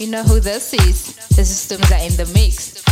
You know who this is? The systems are in the mix.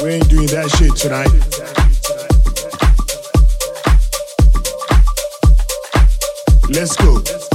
We ain't doing that shit tonight. Let's go.